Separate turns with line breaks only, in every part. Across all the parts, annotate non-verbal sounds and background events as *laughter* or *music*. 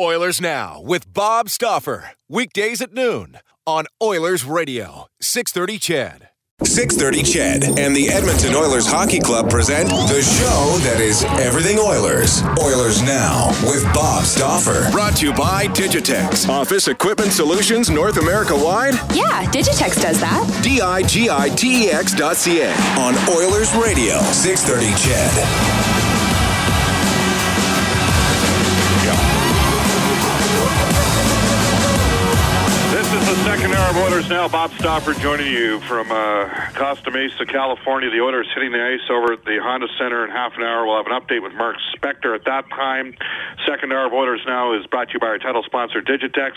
Oilers Now with Bob Stauffer. Weekdays at noon on Oilers Radio, 630 CHED. 630 CHED and the Edmonton Oilers Hockey Club present the show that is everything Oilers. Oilers Now with Bob Stauffer. Brought to you by Digitex. Office Equipment Solutions North America wide?
Yeah, Digitex does that.
D-I-G-I-T-E-X dot C-A on Oilers Radio, 630 CHED.
Of Oilers Now. Bob Stauffer joining you from uh, Costa Mesa, California. The Oilers hitting the ice over at the Honda Center in half an hour. We'll have an update with Mark Spector at that time. Second hour of Oilers Now is brought to you by our title sponsor, Digitex.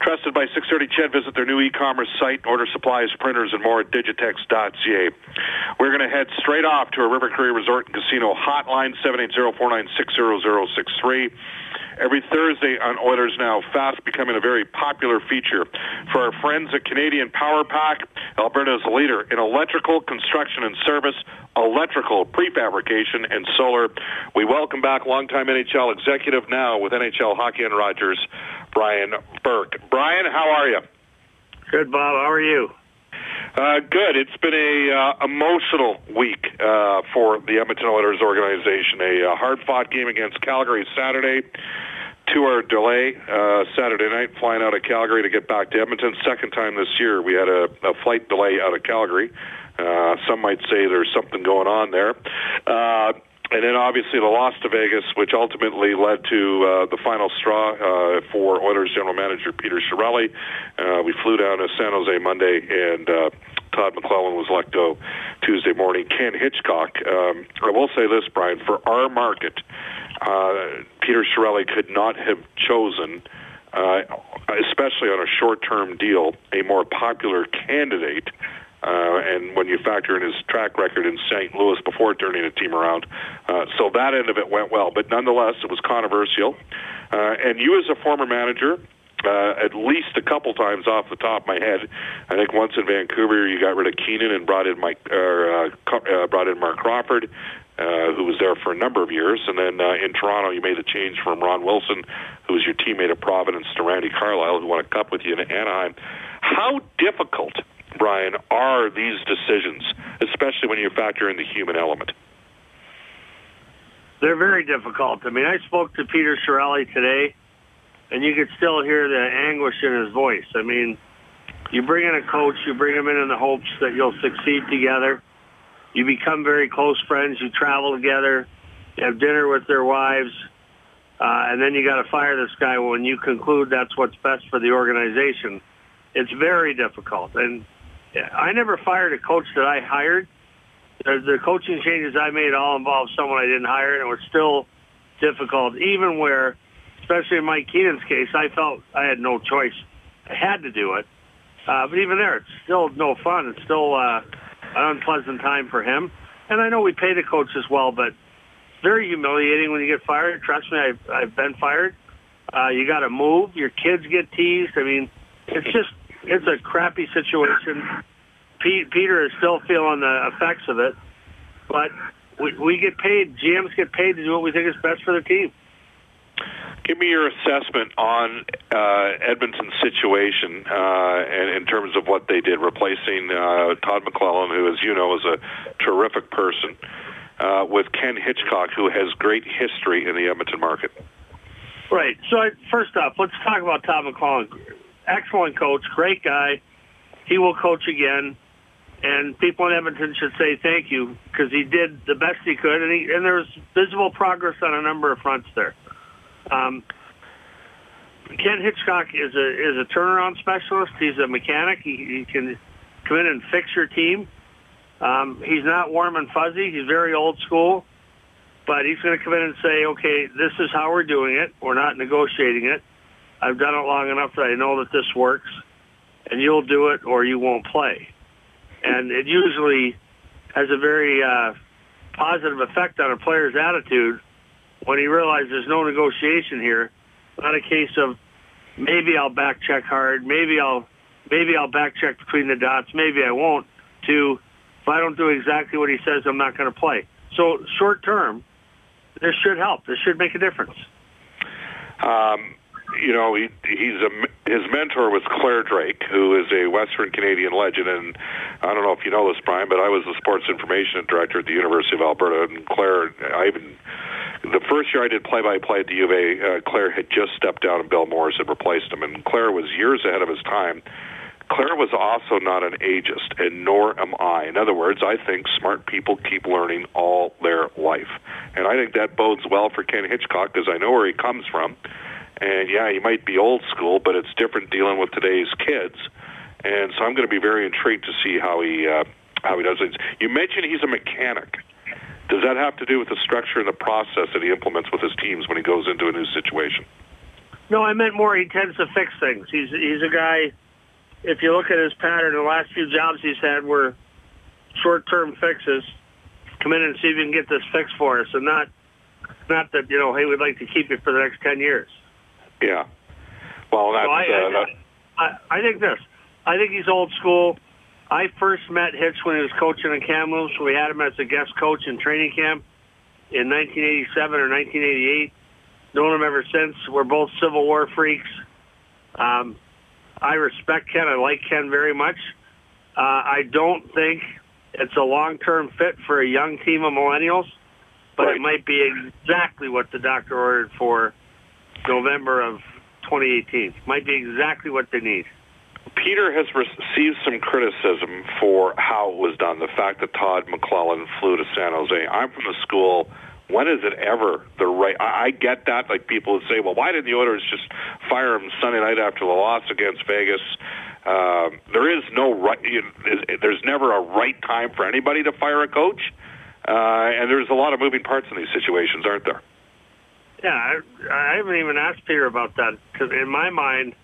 Trusted by 630 Ched. Visit their new e-commerce site. Order supplies, printers, and more at digitex.ca. We're going to head straight off to a River Cree Resort and Casino hotline, 780-496-0063 every Thursday on Oilers Now, fast becoming a very popular feature for our friends at Canadian Power Pack. Alberta's leader in electrical construction and service, electrical prefabrication, and solar. We welcome back longtime NHL executive now with NHL Hockey and Rogers, Brian Burke. Brian, how are you?
Good, Bob. How are you?
Uh, good. It's been a uh, emotional week uh, for the Edmonton Oilers organization. A uh, hard-fought game against Calgary Saturday. Two-hour delay uh, Saturday night, flying out of Calgary to get back to Edmonton. Second time this year, we had a, a flight delay out of Calgary. Uh, some might say there's something going on there. Uh, and then obviously the loss to Vegas, which ultimately led to uh, the final straw uh, for Oilers general manager Peter Chiarelli. Uh, we flew down to San Jose Monday, and uh, Todd McLellan was let go Tuesday morning. Ken Hitchcock, um, I will say this, Brian, for our market, uh, Peter Chiarelli could not have chosen, uh, especially on a short-term deal, a more popular candidate uh, and when you factor in his track record in St. Louis before turning a team around. Uh, so that end of it went well. But nonetheless, it was controversial. Uh, and you, as a former manager, uh, at least a couple times off the top of my head. I think once in Vancouver, you got rid of Keenan and brought in Mike, or uh, uh, brought in Marc Crawford, uh, who was there for a number of years. And then uh, in Toronto, you made a change from Ron Wilson, who was your teammate at Providence, to Randy Carlyle, who won a cup with you in Anaheim. How difficult Brian, are these decisions, especially when you factor in the human element?
They're very difficult. I mean, I spoke to Peter Chiarelli today, and you could still hear the anguish in his voice. I mean, you bring in a coach, you bring him in in the hopes that you'll succeed together. You become very close friends. You travel together. You have dinner with their wives. Uh, and then you got to fire this guy when you conclude that's what's best for the organization. It's very difficult. And I never fired a coach that I hired. The, the coaching changes I made all involved someone I didn't hire, and it was still difficult, even where, especially in Mike Keenan's case, I felt I had no choice. I had to do it. Uh, but even there, it's still no fun. It's still uh, an unpleasant time for him. And I know we pay the coach as well, but it's very humiliating when you get fired. Trust me, I've, I've been fired. Uh, you got to move. Your kids get teased. I mean, it's just it's a crappy situation. Pete, Peter is still feeling the effects of it, but we, we get paid. GMs get paid to do what we think is best for the team.
Give me your assessment on uh, Edmonton's situation uh, and in terms of what they did, replacing uh, Todd McLellan, who, as you know, is a terrific person, uh, with Ken Hitchcock, who has great history in the Edmonton market.
Right. So I, first off, let's talk about Todd McLellan. Excellent coach, great guy. He will coach again, and people in Edmonton should say thank you because he did the best he could, and, he, and there was visible progress on a number of fronts there. Um, Ken Hitchcock is a is a turnaround specialist. He's a mechanic. He, he can come in and fix your team. Um, he's not warm and fuzzy. He's very old school, but he's going to come in and say, "Okay, this is how we're doing it. We're not negotiating it. I've done it long enough that I know that this works, and you'll do it or you won't play." And it usually has a very uh, positive effect on a player's attitude when he realizes there's no negotiation here. Not a case of maybe I'll back check hard, maybe I'll maybe I'll back check between the dots, maybe I won't. To if I don't do exactly what he says, I'm not going to play. So short term, this should help. This should make a difference.
Um, you know, he, he's a his mentor was Clare Drake, who is a Western Canadian legend, and I don't know if you know this, Brian, but I was the sports information director at the University of Alberta, and Clare, I even the first year I did play-by-play at the U of A, uh, Clare had just stepped down and Bill Moores had replaced him, and Clare was years ahead of his time. Clare was also not an ageist, and nor am I. In other words, I think smart people keep learning all their life. And I think that bodes well for Ken Hitchcock because I know where he comes from. And yeah, he might be old school, but it's different dealing with today's kids. And so I'm going to be very intrigued to see how he uh, how he does it. You mentioned he's a mechanic. Does that have to do with the structure and the process that he implements with his teams when he goes into a new situation?
No, I meant more. He tends to fix things. He's he's a guy. If you look at his pattern, the last few jobs he's had were short-term fixes. Come in and see if you can get this fixed for us, and not not that you know, hey, we'd like to keep you for the next ten years.
Yeah. Well, that's.
So I,
uh,
I, I, I think this. I think he's old school. I first met Hitch when he was coaching in Kamloops. We had him as a guest coach in training camp in 1987 or 1988. Known him ever since. We're both Civil War freaks. Um, I respect Ken. I like Ken very much. Uh, I don't think it's a long-term fit for a young team of millennials, but
Right.
it might be exactly what the doctor ordered for November of 2018. Might be exactly what they need.
Peter has received some criticism for how it was done. The fact that Todd McLellan flew to San Jose. I'm from the school. When is it ever the right? I, get that. Like people would say, well, why didn't the Oilers just fire him Sunday night after the loss against Vegas? Um, there is no right. You, there's never a right time for anybody to fire a coach, uh, and there's a lot of moving parts in these situations, aren't there?
Yeah, I, I haven't even asked Peter about that because in my mind,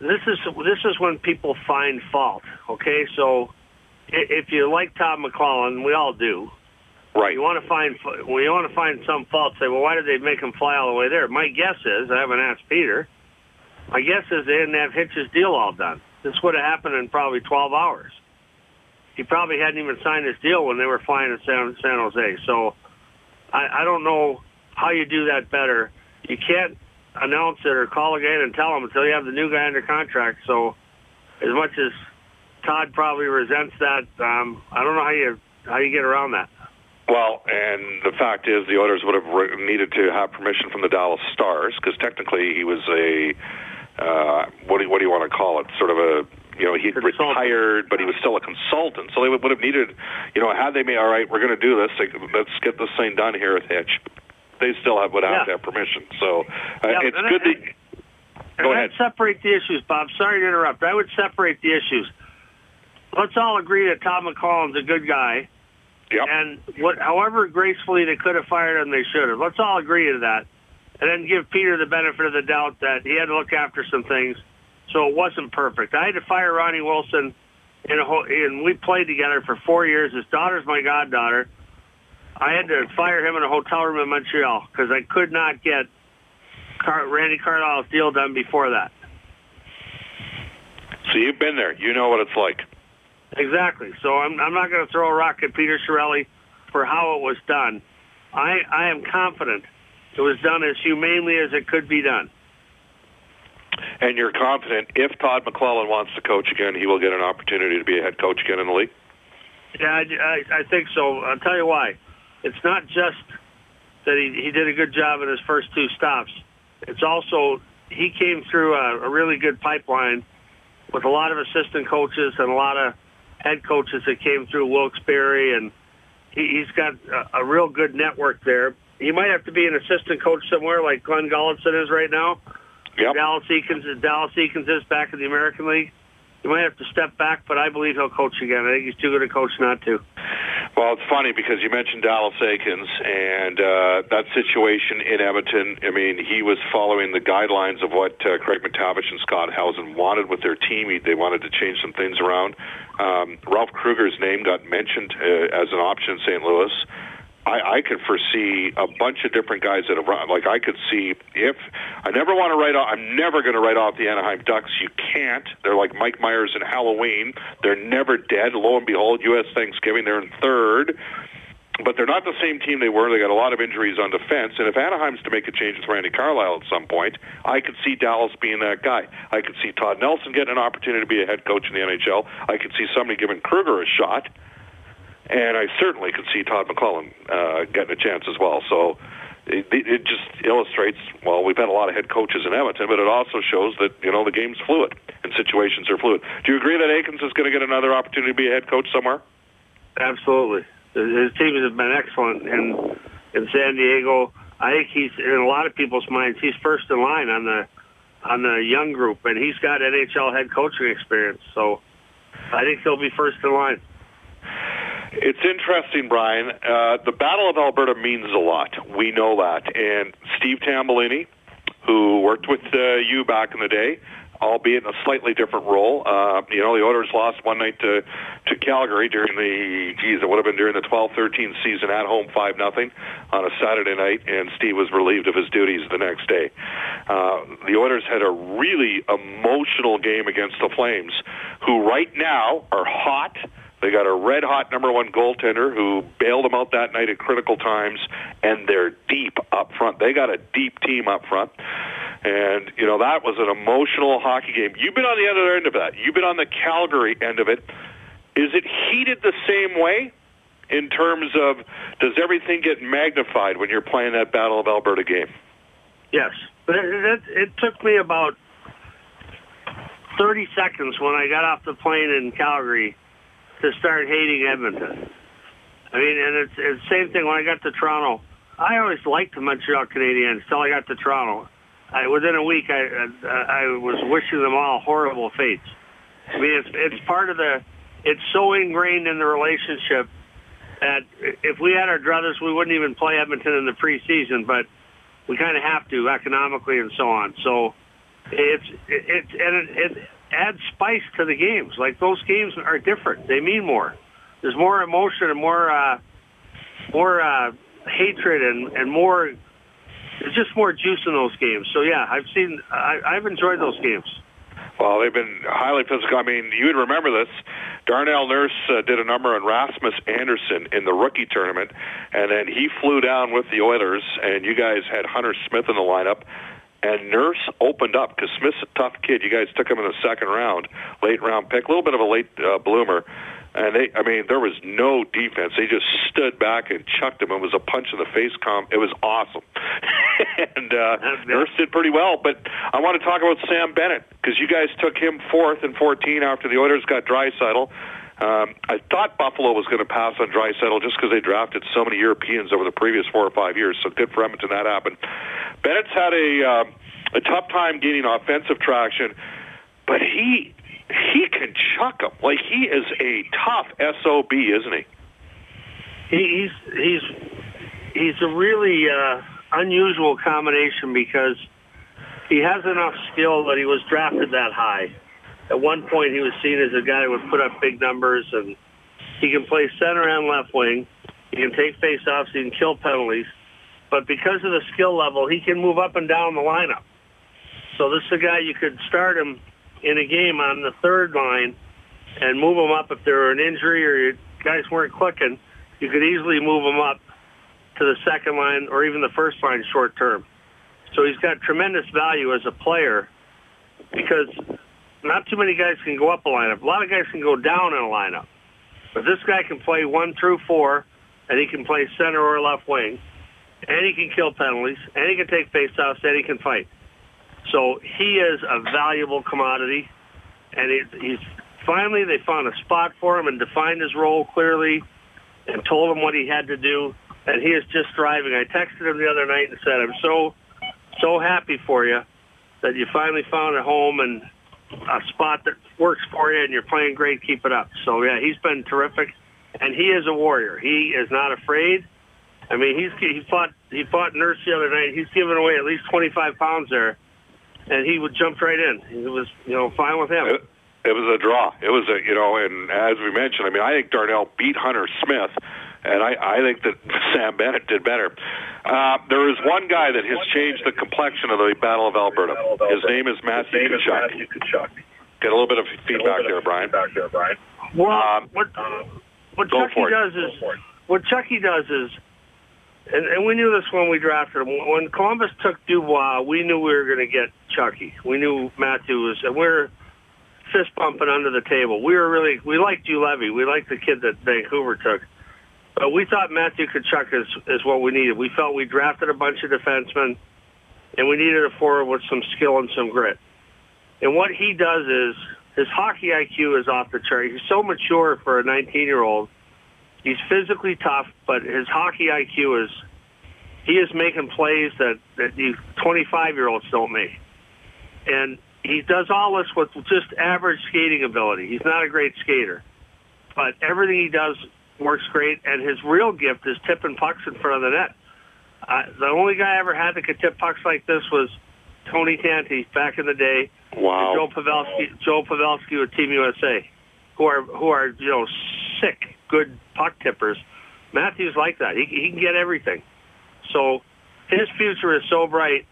this is this is when people find fault. Okay, so if you like Todd McLellan, we all do.
Right.
You want to find when you want to find some fault. Say, well, why did they make him fly all the way there? My guess is I haven't asked Peter. My guess is they didn't have Hitch's deal all done. This would have happened in probably 12 hours. He probably hadn't even signed his deal when they were flying to San, San Jose. So I, I don't know how you do that better. You can't announce it or call again and tell them until you have the new guy under contract. So as much as Todd probably resents that, um, I don't know how you how you get around that.
Well, and the fact is, the Oilers would have re- needed to have permission from the Dallas Stars because technically he was a uh, what do you, what do you want to call it? Sort of a you know he'd
Consultant.
retired, but he was still a consultant. So they would, would have needed, you know, had they made all right, we're going to do this. Let's get this thing done here with Hitch. They still have, would have
Yeah.
to have permission. So uh,
Yeah,
it's good
I-
that.
And
Go
I'd
ahead.
separate the issues, Bob. Sorry to interrupt. I would separate the issues. Let's all agree that Todd McLellan's a good guy,
Yep.
and what, however gracefully they could have fired him, they should have. Let's all agree to that, and then give Peter the benefit of the doubt that he had to look after some things, so it wasn't perfect. I had to fire Ronnie Wilson, in a ho- and we played together for four years. His daughter's my goddaughter. I had to fire him in a hotel room in Montreal because I could not get Car- Randy Carlyle's deal done before that.
so you've been there. You know what it's like.
Exactly. So I'm, I'm not going to throw a rock at Peter Chiarelli for how it was done. I, I am confident it was done as humanely as it could be done.
And you're confident if Todd McLellan wants to coach again, he will get an opportunity to be a head coach again in the league?
Yeah, I, I, I think so. I'll tell you why. It's not just that he, he did a good job in his first two stops. It's also he came through a, a really good pipeline with a lot of assistant coaches and a lot of head coaches that came through Wilkes-Barre, and he, he's got a, a real good network there. He might have to be an assistant coach somewhere like Glenn Gulutzan is right now.
Yep.
Dallas Eakins, Dallas Eakins is back in the American League. He might have to step back, but I believe he'll coach again. I think he's too good a coach not to.
Well, it's funny because you mentioned Dallas Eakins and uh, that situation in Edmonton. I mean, he was following the guidelines of what uh, Craig MacTavish and Scott Howson wanted with their team. He, they wanted to change some things around. Um, Ralph Krueger's name got mentioned uh, as an option in St. Louis. I, I could foresee a bunch of different guys that have run. Like I could see if I never want to write off. I'm never going to write off the Anaheim Ducks. You can't. They're like Mike Myers and Halloween. They're never dead. Lo and behold, U.S. Thanksgiving. They're in third. But they're not the same team they were. They got a lot of injuries on defense. And if Anaheim's to make a change with Randy Carlyle at some point, I could see Dallas being that guy. I could see Todd Nelson getting an opportunity to be a head coach in the NHL. I could see somebody giving Krueger a shot and I certainly could see Todd McLellan uh, getting a chance as well. So it, it just illustrates. Well, we've had a lot of head coaches in Edmonton, but it also shows that you know the game's fluid and situations are fluid. Do you agree that Eakins is going to get another opportunity to be a head coach somewhere?
Absolutely. His team has been excellent in in San Diego. I think he's in a lot of people's minds. He's first in line on the on the young group, and he's got NHL head coaching experience. So I think he'll be first in line.
It's interesting, Brian. Uh, the Battle of Alberta means a lot. We know that. And Steve Tambellini, who worked with uh, you back in the day, albeit in a slightly different role. Uh, you know, the Oilers lost one night to to Calgary during the geez, it would have been during the 12-13 season at home five nothing on a Saturday night, and Steve was relieved of his duties the next day. Uh, the Oilers had a really emotional game against the Flames, who right now are hot they got a red hot number one goaltender who bailed them out that night at critical times, and they're deep up front. They got a deep team up front. And, you know, that was an emotional hockey game. You've been on the other end of that. You've been on the Calgary end of it. Is it heated the same way in terms of does everything get magnified when you're playing that Battle of Alberta game?
Yes. It, it, it took me about 30 seconds when I got off the plane in Calgary to start hating Edmonton. I mean, and it's, the same thing when I got to Toronto. I always liked the Montreal Canadiens until I got to Toronto. I, within a week, I, I I was wishing them all horrible fates. I mean, it's it's part of the. It's so ingrained in the relationship that if we had our druthers, we wouldn't even play Edmonton in the preseason. But we kind of have to economically and so on. So it's it's and it, it add spice to the games. Like those games are different; they mean more. There's more emotion and more uh, more uh, hatred and and more. There's just more juice in those games. So yeah, I've seen. I, I've enjoyed those games.
Well, they've been highly physical. I mean, you'd remember this. Darnell Nurse uh, did a number on Rasmus Andersson in the rookie tournament, and then he flew down with the Oilers, and you guys had Hunter Smith in the lineup and Nurse opened up because Smith's a tough kid. You guys took him in the second round, late round pick, a little bit of a late uh, bloomer. And they, I mean, there was no defense. They just stood back and chucked him. It was a punch in the face. Com, it was awesome. *laughs* and uh, Nurse did pretty well. But I want to talk about Sam Bennett because you guys took him fourth and 14 after the Oilers got Draisaitl. Um, I thought Buffalo was going to pass on Draisaitl just because they drafted so many Europeans over the previous four or five years. So good for Edmonton that happened. Bennett's had a uh, a tough time gaining offensive traction, but he he can chuck them like he is a tough sob, isn't he?
He's he's he's a really uh, unusual combination because he has enough skill that he was drafted that high at one point he was seen as a guy who would put up big numbers, and he can play center and left wing. He can take faceoffs. He can kill penalties. But because of the skill level, he can move up and down the lineup. So this is a guy you could start him in a game on the third line and move him up if there were an injury or your guys weren't clicking. You could easily move him up to the second line or even the first line short term. So he's got tremendous value as a player because not too many guys can go up a lineup. A lot of guys can go down in a lineup. But this guy can play one through four, and he can play center or left wing, and he can kill penalties, and he can take faceoffs, and he can fight. So he is a valuable commodity, and he, he's finally they found a spot for him and defined his role clearly, and told him what he had to do, and he is just thriving. I texted him the other night and said, "I'm so so happy for you that you finally found a home and a spot that works for you, and you're playing great. Keep it up." So yeah, he's been terrific, and he is a warrior. He is not afraid. I mean, he's he fought he fought Nurse the other night. He's given away at least 25 pounds there, and he would jumped right in. It was you know fine with him.
It, it was a draw. It was a you know, and as we mentioned, I mean, I think Darnell beat Hunter Smith, and I, I think that *laughs* Sam Bennett did better. Uh, there is one guy that has changed the complexion of the Battle of Alberta. His name is Matthew Tkachuk. Get a little bit of feedback there, Brian.
Well,
Um,
what what Chucky does is what Chucky does is, and, and we knew this when we drafted him. When Columbus took Dubois, we knew we were going to get Chucky. We knew Matthew was, and we are fist bumping under the table. We were really we liked Juolevi. We liked the kid that Vancouver took. But we thought Matthew Tkachuk is, is what we needed. We felt we drafted a bunch of defensemen, and we needed a forward with some skill and some grit. And what he does is his hockey IQ is off the chart. He's so mature for a 19-year-old. He's physically tough, but his hockey IQ is he is making plays that that you 25-year-olds don't make. And he does all this with just average skating ability. He's not a great skater, but everything he does works great. And his real gift is tipping pucks in front of the net. Uh, the only guy I ever had that could tip pucks like this was Tony Tanti back in the day.
Wow.
Joe Pavelski, Joe Pavelski with Team USA, who are who are you know sick, good puck tippers. Matthews like that. He he can get everything. So his future is so bright.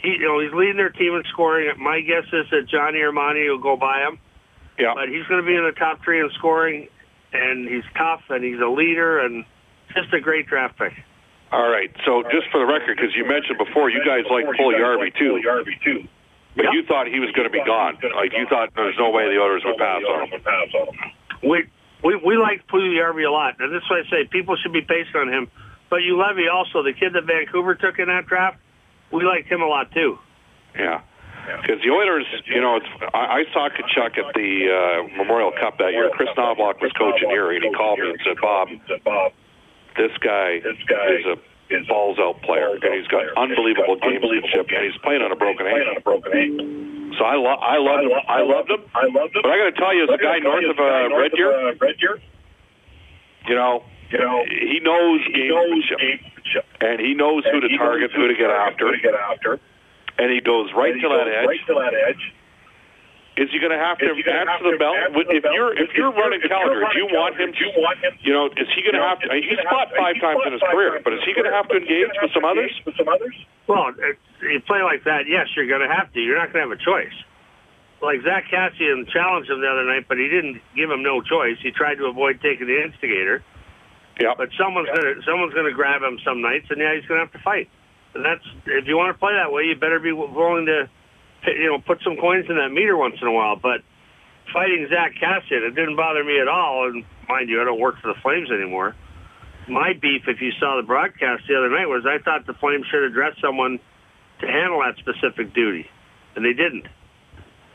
He you know he's leading their team in scoring. My guess is that Johnny Armani will go by him,
Yeah.
but he's going to be in the top three in scoring. And he's tough, and he's a leader, and just a great draft pick.
All right. So just for the record, because you mentioned before, you guys like Puljujarvi too. Yarvi too. But
Yep.
you thought he was going to be gone. Like you thought there's no way the Oilers would pass on him.
we we we like Puljujarvi a lot, and this is why I say people should be patient on him. But Juolevi also, the kid that Vancouver took in that draft, we liked him a lot too.
Yeah. Because the Oilers, you know, it's, I, I saw Tkachuk at the uh, Memorial Cup that year. Chris Knoblauch was coaching here, and he called me and said, "Bob, this guy is a balls out player, and he's got unbelievable gamesmanship, and he's playing on a broken ankle." So I, lo- I loved him. I loved him.
I loved him.
But I got to tell you, as a guy north of uh, Red Deer,
Red Deer,
you know,
you know,
he knows
he knows
gamesmanship. and he knows who to target, who to get after,
who to get after.
and he goes Right to that edge. Is he going to have to
Is he gonna
answer the bell?
answer
Would-
the
If you're if
If
you're
you're-
running
if you're
Calgary, do you want him to?
do you want him
You know, is he going to have to? He's fought five
he's
times
fought
in his career, but is he going to have to
but is he
engage with some others?
With some others.
Well, it, you play like that, yes, you're going to have to. You're not going to have a choice. Like Zack Kassian challenged him the other night, but he didn't give him no choice. He tried to avoid taking the instigator.
Yeah.
But someone's gonna someone's gonna grab him some nights, and yeah, he's gonna have to fight. And that's if you want to play that way, you better be willing to, you know, put some coins in that meter once in a while. But fighting Zack Kassian, it didn't bother me at all. And mind you, I don't work for the Flames anymore. My beef, if you saw the broadcast the other night, was I thought the Flames should address someone to handle that specific duty, and they didn't.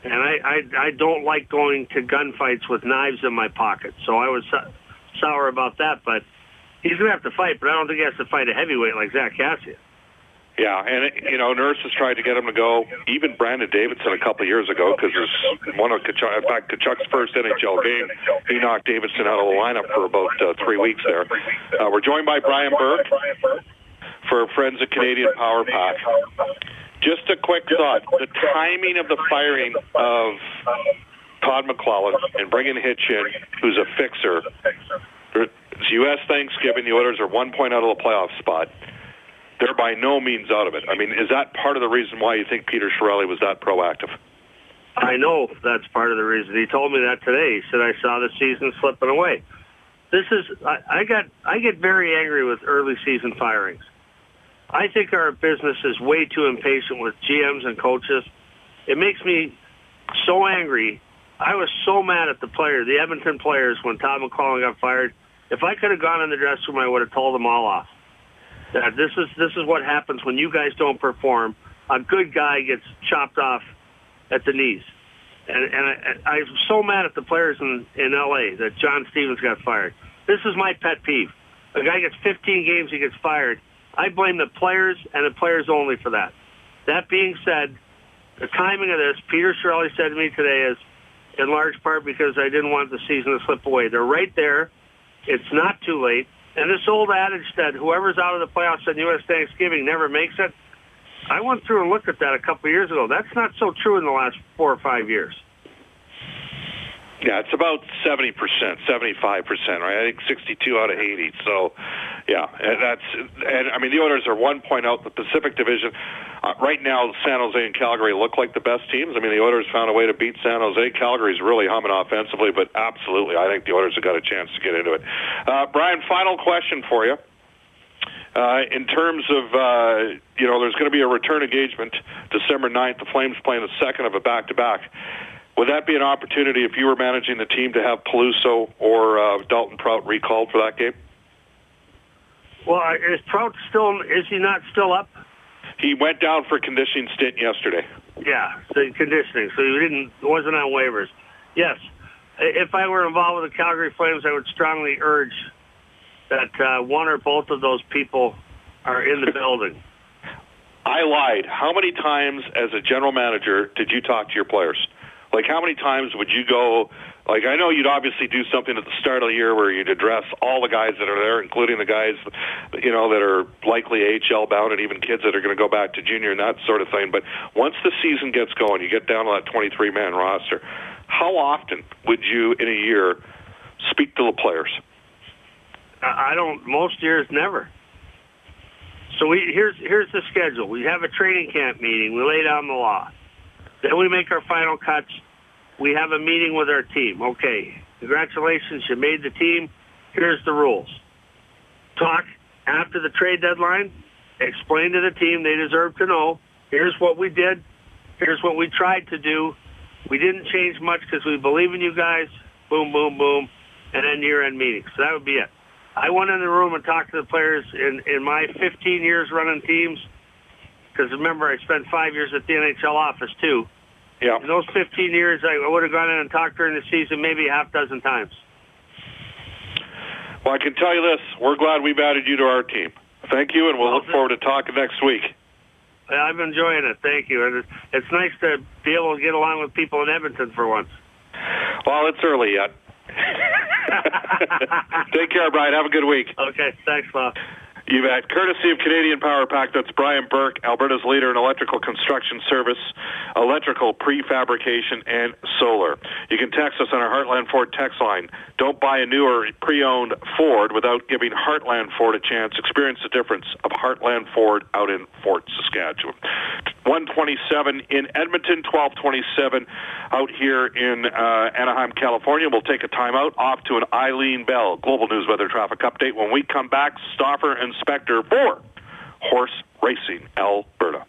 And I, I, I don't like going to gunfights with knives in my pocket, so I was sour about that. But he's going to have to fight, but I don't think he has to fight a heavyweight like Zack Kassian.
Yeah, and you know, Nurse has tried to get him to go. Even Brandon Davidson a couple of years ago, because there's one of Tkachuk, in fact, Tkachuk's first NHL game, he knocked Davidson out of the lineup for about uh, three weeks there. Uh, we're joined by Brian Burke for Friends of Canadian Power Pack. Just a quick thought: the timing of the firing of Todd McLellan and bringing Hitch in, who's a fixer. It's U.S. Thanksgiving. The Oilers are one point out of the playoff spot. They're by no means out of it. I mean, is that part of the reason why you think Peter Chiarelli was that proactive?
I know that's part of the reason. He told me that today. He said, I saw the season slipping away. This is I, I got I get very angry with early season firings. I think our business is way too impatient with GMs and coaches. It makes me so angry. I was so mad at the players, the Edmonton players, when Todd McLellan got fired. If I could have gone in the dressing room, I would have told them all off. That this is this is what happens when you guys don't perform. A good guy gets chopped off at the knees. And, and I, I'm so mad at the players in, in L.A. that John Stevens got fired. This is my pet peeve. A guy gets 15 games, he gets fired. I blame the players and the players only for that. That being said, the timing of this, Peter Chiarelli said to me today, is in large part because I didn't want the season to slip away. They're right there. It's not too late. And this old adage that whoever's out of the playoffs on U.S. Thanksgiving never makes it, I went through and looked at that a couple of years ago. That's not so true in the last four or five years.
Yeah, it's about 70%, 75%, right? I think 62 out of 80. So, yeah, and that's, and I mean, the Oilers are one point out the Pacific Division. Uh, right now, San Jose and Calgary look like the best teams. I mean, the Oilers found a way to beat San Jose. Calgary's really humming offensively, but absolutely, I think the Oilers have got a chance to get into it. Uh, Brian, final question for you. Uh, in terms of, uh, you know, there's going to be a return engagement December 9th. The Flames playing the second of a back-to-back. Would that be an opportunity if you were managing the team to have Peluso or uh, Dalton Prout recalled for that game?
Well, is Prout still? Is he not still up?
He went down for conditioning stint yesterday.
Yeah, so conditioning. So he didn't wasn't on waivers. Yes, if I were involved with the Calgary Flames, I would strongly urge that uh, one or both of those people are in the *laughs* building.
I lied. How many times, as a general manager, did you talk to your players? Like, how many times would you go? Like, I know you'd obviously do something at the start of the year where you'd address all the guys that are there, including the guys, you know, that are likely AHL bound and even kids that are going to go back to junior and that sort of thing. But once the season gets going, you get down to that 23 man roster. How often would you, in a year, speak to the players?
I don't. Most years, never. So we here's here's the schedule. We have a training camp meeting. We lay down the law. Then we make our final cuts. We have a meeting with our team. Okay, congratulations, you made the team. Here's the rules. Talk after the trade deadline. Explain to the team they deserve to know. Here's what we did. Here's what we tried to do. We didn't change much because we believe in you guys. Boom, boom, boom. And then year-end meeting. So that would be it. I went in the room and talked to the players in, in my 15 years running teams – because remember, I spent five years at the NHL office too.
Yeah.
In those 15 years, I would have gone in and talked during the season maybe a half dozen times.
Well, I can tell you this: we're glad we've added you to our team. Thank you, and we'll look forward to talking next week.
I'm enjoying it. Thank you, and it's nice to be able to get along with people in Edmonton for once.
Well, it's early yet. *laughs* *laughs* Take care, Brian. Have a good week.
Okay, thanks, Bob.
You bet. Courtesy of Canadian Power Pack, that's Brian Burke, Alberta's leader in electrical construction service, electrical prefabrication, and solar. You can text us on our Heartland Ford text line. Don't buy a new or pre-owned Ford without giving Heartland Ford a chance. Experience the difference of Heartland Ford out in Fort Saskatchewan. 127 in Edmonton, 1227 out here in uh, Anaheim, California. We'll take a timeout off to an Eileen Bell Global News Weather Traffic Update. When we come back, Stauffer and Spector for Horse Racing Alberta.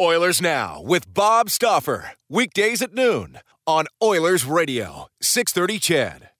Oilers Now with Bob Stauffer. Weekdays at noon on Oilers Radio, 630 CHED.